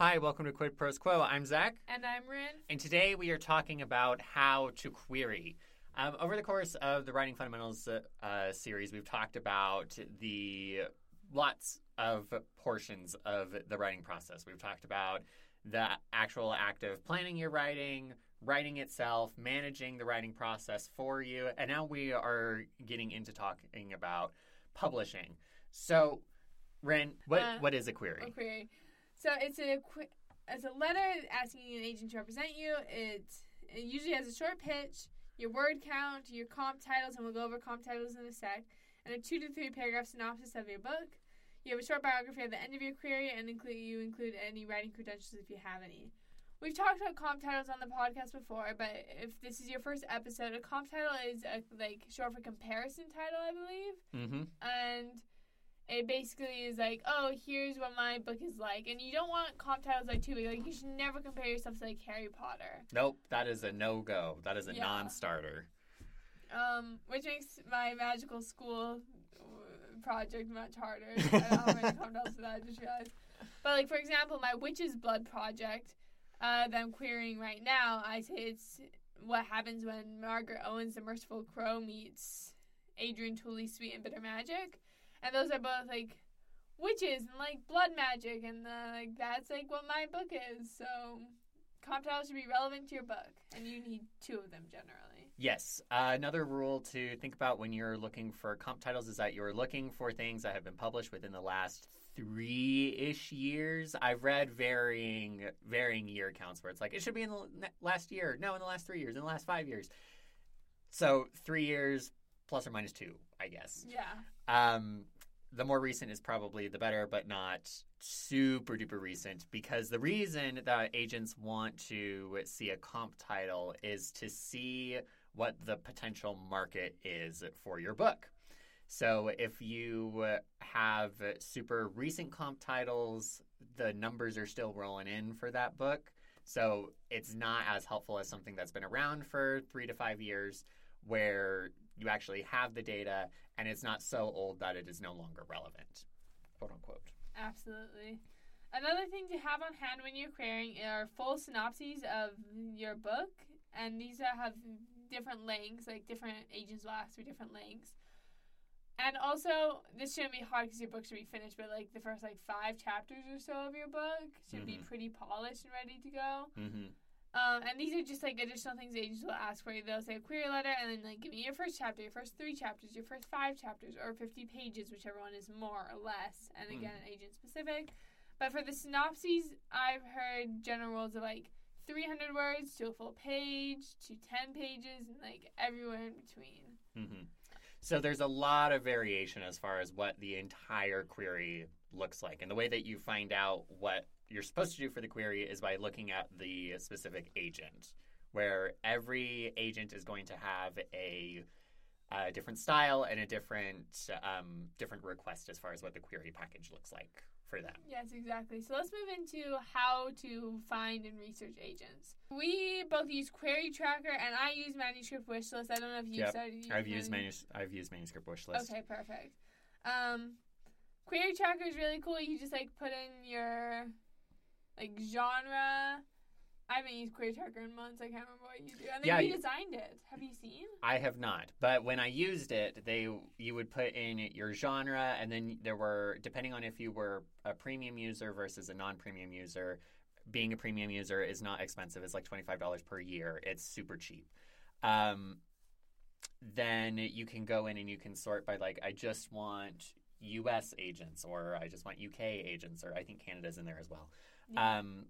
Hi, welcome to Quid Pros Quo. I'm Zac, And I'm Rin. and today we are talking about how to query. Um, over the course of the Writing Fundamentals uh, uh, series, we've talked about the lots of portions of the writing process. We've talked about the actual act of planning your writing, writing itself, managing the writing process for you, and now we are getting into talking about publishing. So, Rin, what Uh, what is a query? A query. So it's a it's a letter asking an agent to represent you. It, it usually has a short pitch, your word count, your comp titles, and we'll go over comp titles in a sec, and a two to three paragraph synopsis of your book. You have a short biography at the end of your query, and include you include any writing credentials if you have any. We've talked about comp titles on the podcast before, but if this is your first episode, a comp title is a, like short for comparison title, I believe. Mm-hmm. and it basically is like, oh, here's what my book is like, and you don't want comp titles like too big. Like you should never compare yourself to like Harry Potter, Nope, that is a no go. That is a Yeah. non-starter. um, which makes my magical school project much harder. I don't have any comp titles that. I just realized. But like for example, my witch's blood project uh, that I'm querying right now, I say it's what happens when Margaret Owen's, the Merciful Crow, meets Adrienne Tooley's Sweet and Bitter Magic, and those are both like witches and like blood magic, and uh, like that's like what my book is. So comp titles should be relevant to your book, and you need two of them generally. Yes. Uh, another rule to think about when you're looking for comp titles is that you're looking for things that have been published within the last three-ish years. I've read varying varying year counts where it's like it should be in the last year. No, in the last three years. In the last five years. So three years plus or minus two, I guess. Yeah. Um, the more recent is probably the better, but not super duper recent because the reason that agents want to see a comp title is to see what the potential market is for your book. So if you have super recent comp titles, the numbers are still rolling in for that book. So it's not as helpful as something that's been around for three to five years where you actually have the data and it's not so old that it is no longer relevant, quote unquote. Absolutely. Another thing to have on hand when you're querying are full synopses of your book, and these have different lengths, like different agents will ask for different lengths. And also, this shouldn't be hard because your book should be finished, but like the first like five chapters or so of your book should be Mhm. pretty polished and ready to go. Mm-hmm. Um, and these are just like additional things agents will ask for you. They'll say a query letter and then like give me your first chapter, your first three chapters, your first five chapters, or 50 pages, whichever one is more or less. And again, agent specific. But for the synopses, I've heard general rules of like 300 words to a full page to 10 pages and like everywhere in between. Mm-hmm. So there's a lot of variation as far as what the entire query looks like. And the way that you find out what you're supposed to do for the query is by looking at the specific agent, where every agent is going to have a, a different style and a different um, different request as far as what the query package looks like for them. Yes, exactly. So let's move into how to find and research agents. We both use Query Tracker, and I use Manuscript Wishlist. I don't know if you Yep. started using I've used Manu- manus- I've used manuscript wish list. Okay, perfect. Um, Query Tracker is really cool. You just like put in your like genre. I haven't used Query Tracker in months. I can't remember what you do. And then Yeah, you you- designed it. Have you seen? I have not, but when I used it, they you would put in your genre, and then there were depending on if you were a premium user versus a non-premium user. Being a premium user is not expensive; it's like twenty five dollars per year. It's super cheap. Um, then you can go in and you can sort by like I just want U.S. agents, or I just want UK agents, or I think Canada's in there as well. Yeah. Um,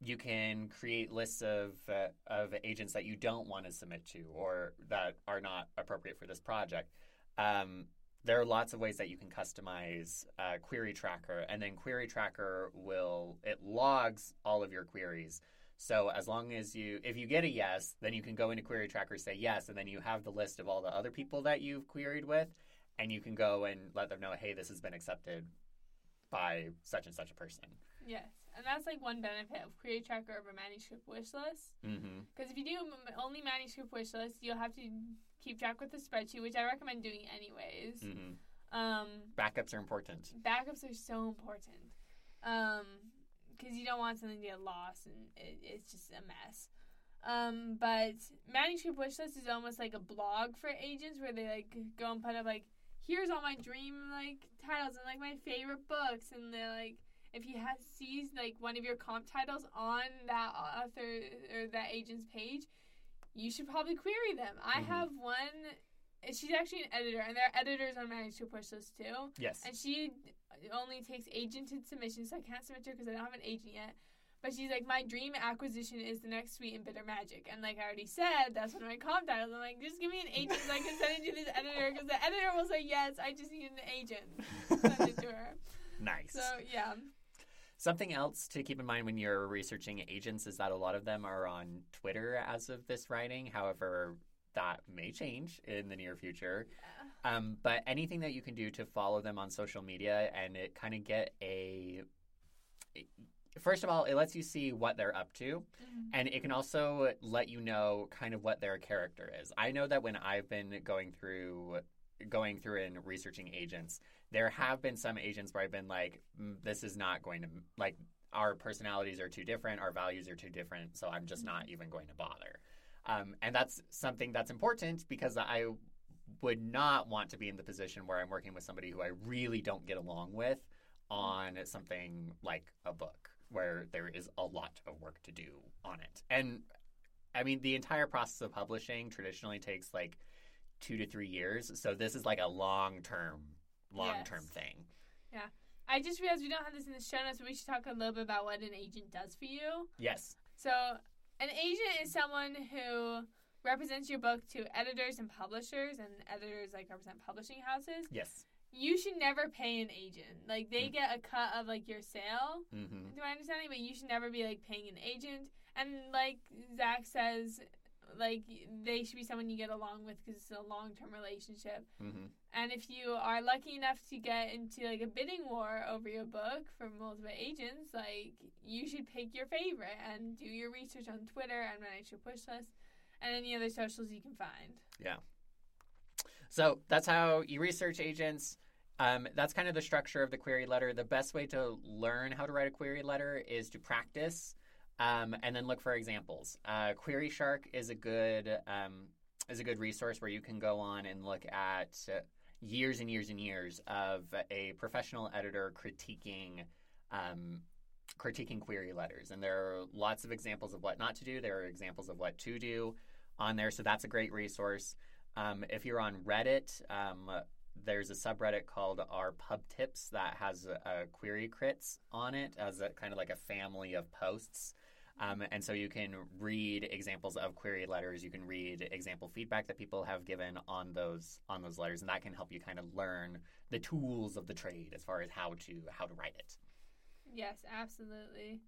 you can create lists of uh, of agents that you don't want to submit to or that are not appropriate for this project. Um, there are lots of ways that you can customize uh, Query Tracker, and then Query Tracker will it logs all of your queries. So as long as you, if you get a yes, then you can go into Query Tracker, say yes, and then you have the list of all the other people that you've queried with, and you can go and let them know, hey, this has been accepted by such and such a person. Yes, and that's like one benefit of Query Tracker over Manuscript Wishlist. Mm-hmm. Because if you do only Manuscript wish Wishlist, you'll have to keep track with the spreadsheet, which I recommend doing anyways. Mm-hmm. Um, Backups are important. backups are so important. Um, because you don't want something to get lost and it, it's just a mess. Um, but manuscript wish list is almost like a blog for agents where they like go and put up like here's all my dream like titles and like my favorite books and they're like if he has sees like one of your comp titles on that author or that agent's page, you should probably query them. I Mhm. have one. She's actually an editor, and there are editors on Manuscript Wishlist too. Yes. And she only takes agented submissions, so I can't submit to her because I don't have an agent yet. But she's like, my dream acquisition is the next Sweet and Bitter Magic. And like I already said, that's one of my comp titles. I'm like, just give me an agent so I can send it to this editor because the editor will say, yes, I just need an agent. Send it to her. nice. So, yeah. Something else to keep in mind when you're researching agents is that a lot of them are on Twitter as of this writing. However, that may change in the near future. yeah. Um, but anything that you can do to follow them on social media and it kind of get a. First of all, it lets you see what they're up to, Mhm. and it can also let you know kind of what their character is. I know that when I've been going through going through and researching agents, there have been some agents where I've been like, "Mm, this is not going to like our personalities are too different, our values are too different, so I'm just not even going to bother. Um, and that's something that's important because I would not want to be in the position where I'm working with somebody who I really don't get along with on something like a book where there is a lot of work to do on it. And I mean, the entire process of publishing traditionally takes like two to three years. So this is like a long term, long term Yes. thing. Yeah. I just realized we don't have this in the show notes, but we should talk a little bit about what an agent does for you. Yes. So, an agent is someone who represents your book to editors and publishers, and editors like represent publishing houses. Yes. You should never pay an agent. Like they Mm. get a cut of like your sale. hmm To my understanding, but you should never be like paying an agent. And like Zac says, like they should be someone you get along with because it's a long term relationship. hmm And if you are lucky enough to get into like a bidding war over your book from multiple agents, like you should pick your favorite and do your research on Twitter and Manuscript Wishlist and any other socials you can find. Yeah. So that's how you research agents. Um, that's kind of the structure of the query letter. The best way to learn how to write a query letter is to practice um, and then look for examples. Uh, query Shark is a good um, is a good resource where you can go on and look at years and years and years of a professional editor critiquing um, critiquing query letters, and there are lots of examples of what not to do. There are examples of what to do on there, so that's a great resource. Um, if you're on Reddit, um, there's a subreddit called r/PubTips that has uh, query crits on it as a kind of like a family of posts. Um, and so you can read examples of query letters. You can read example feedback that people have given on those on those letters, and that can help you kind of learn the tools of the trade as far as how to how to write it. Yes, absolutely.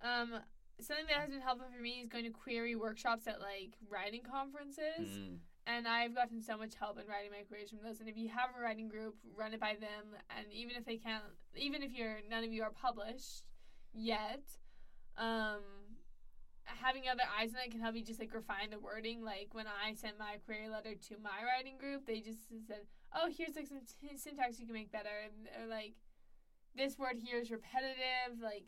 Um, something that has been helpful for me is going to query workshops at like writing conferences. Mm, And I've gotten so much help in writing my queries from those. And if you have a writing group, run it by them. And even if they can't, even if you're none of you are published yet, um, having other eyes on it can help you just like refine the wording. Like when I sent my query letter to my writing group, they just said, "Oh, here's like some t- syntax you can make better," or like this word here is repetitive. Like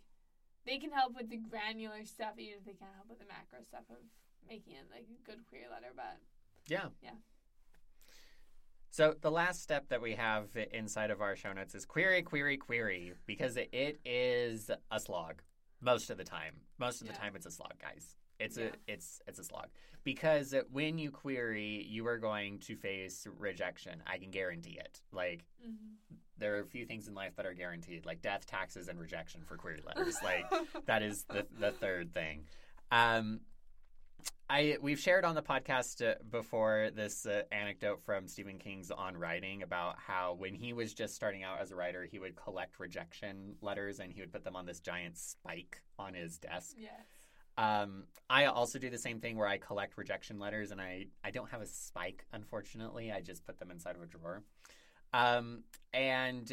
they can help with the granular stuff, even if they can't help with the macro stuff of making it like a good query letter. But yeah. Yeah. So the last step that we have inside of our show notes is query, query, query, because it is a slog most of the time. Most of the time, it's a slog, guys. It's Yeah. a it's it's a slog because when you query, you are going to face rejection. I can guarantee it. Like there are a few things in life that are guaranteed, like death, taxes, and rejection for query letters. like that is the the third thing. Um, I we've shared on the podcast uh, before this uh, anecdote from Stephen King's On Writing about how when he was just starting out as a writer, he would collect rejection letters and he would put them on this giant spike on his desk. yes. Um, I also do the same thing where I collect rejection letters, and I I don't have a spike, unfortunately. I just put them inside of a drawer. Um, and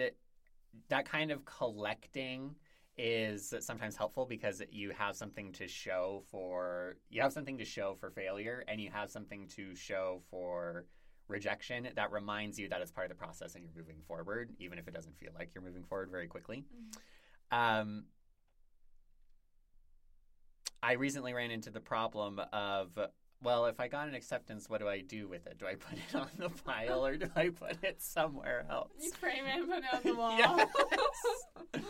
that kind of collecting is sometimes helpful because you have something to show for you have something to show for failure and you have something to show for rejection that reminds you that it's part of the process and you're moving forward even if it doesn't feel like you're moving forward very quickly Mhm. um, I recently ran into the problem of well, if I got an acceptance, what do I do with it? Do I put it on the pile or do I put it somewhere else? You frame it and put it on the wall. Yes.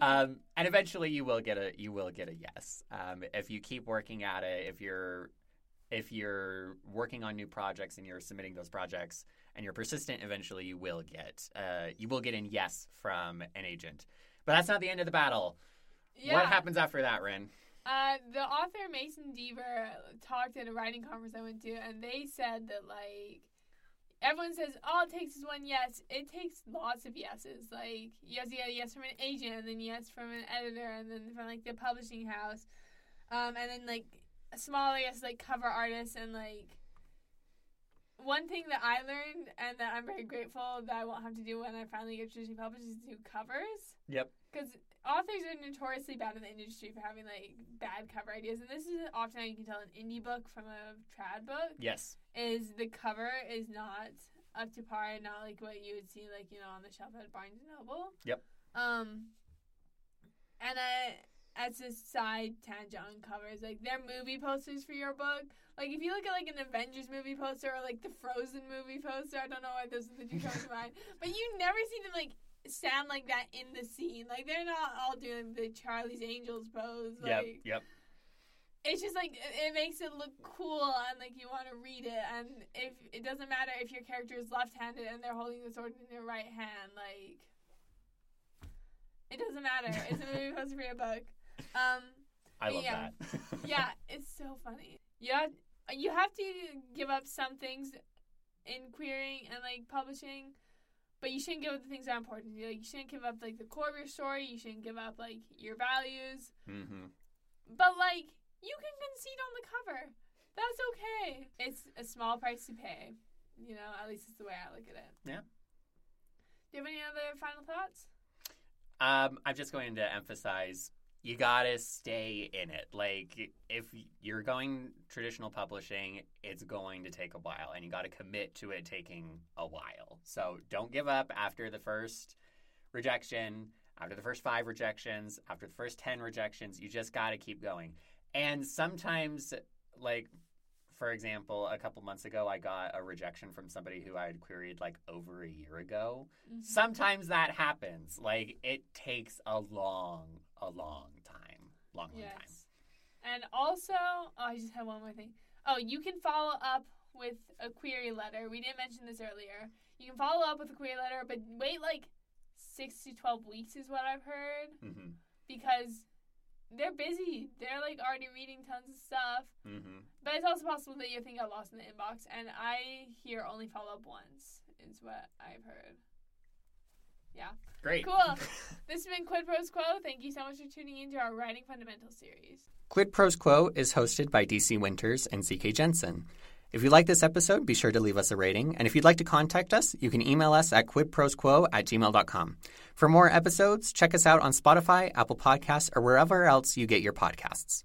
um, and eventually, you will get a you will get a yes um, if you keep working at it. If you're if you're working on new projects and you're submitting those projects and you're persistent, eventually you will get uh, you will get an yes from an agent. But that's not the end of the battle. yeah. What happens after that, Rin? Uh, the author Mason Deaver talked at a writing conference I went to, and they said that like everyone says all it takes is one yes. It takes lots of yeses. Like you have to get a yes from an agent, and then yes from an editor, and then from like the publishing house, um, and then like a smaller yes like cover artists and like. One thing that I learned and that I'm very grateful that I won't have to do when I finally get traditionally published is do covers Yep. because authors are notoriously bad in the industry for having like bad cover ideas, and this is often how you can tell an indie book from a trad book Yes. is the cover is not up to par and not like what you would see like you know on the shelf at Barnes and Noble. Yep. Um, and I as a side tangent on covers, like they're movie posters for your book. Like if you look at like an Avengers movie poster or like the Frozen movie poster, I don't know why those are the two come to mind, but you never see them like stand like that in the scene. Like they're not all doing the Charlie's Angels pose. Like Yep. it's just like it makes it look cool and like you want to read it. And if it doesn't matter if your character is left-handed and they're holding the sword in their right hand, like it doesn't matter. It's a movie poster for your book. Um, I love Yeah. that. yeah, it's so funny. You have, you have to give up some things in querying and like publishing, but you shouldn't give up the things that are important to you. Like you shouldn't give up like the core of your story. You shouldn't give up like your values. hmm But like you can concede on the cover. That's okay. It's a small price to pay. You know, at least it's the way I look at it. Yeah. Do you have any other final thoughts? Um, I'm just going to emphasize you gotta stay in it. Like, if you're going traditional publishing, it's going to take a while, and you gotta commit to it taking a while. So don't give up after the first rejection, after the first five rejections, after the first 10 rejections. You just gotta keep going. And sometimes, like, for example, a couple months ago, I got a rejection from somebody who I had queried like over a year ago mm-hmm. sometimes that happens. Like it takes a long, a long time, long, long time. Yes. And also, oh, I just had one more thing. Oh, you can follow up with a query letter. We didn't mention this earlier. You can follow up with a query letter, but wait like six to twelve weeks is what I've heard hmm because they're busy. They're like already reading tons of stuff. hmm But it's also possible that your thing got lost in the inbox, and I hear only follow up once is what I've heard. Great. Cool. This has been Quid Pros Quo. Thank you so much for tuning in to our Writing Fundamentals series. Quid Pros Quo is hosted by DC Winters and CK Jensen. If you like this episode, be sure to leave us a rating. And if you'd like to contact us, you can email us at quidprosquo at gmail.com. For more episodes, check us out on Spotify, Apple Podcasts, or wherever else you get your podcasts.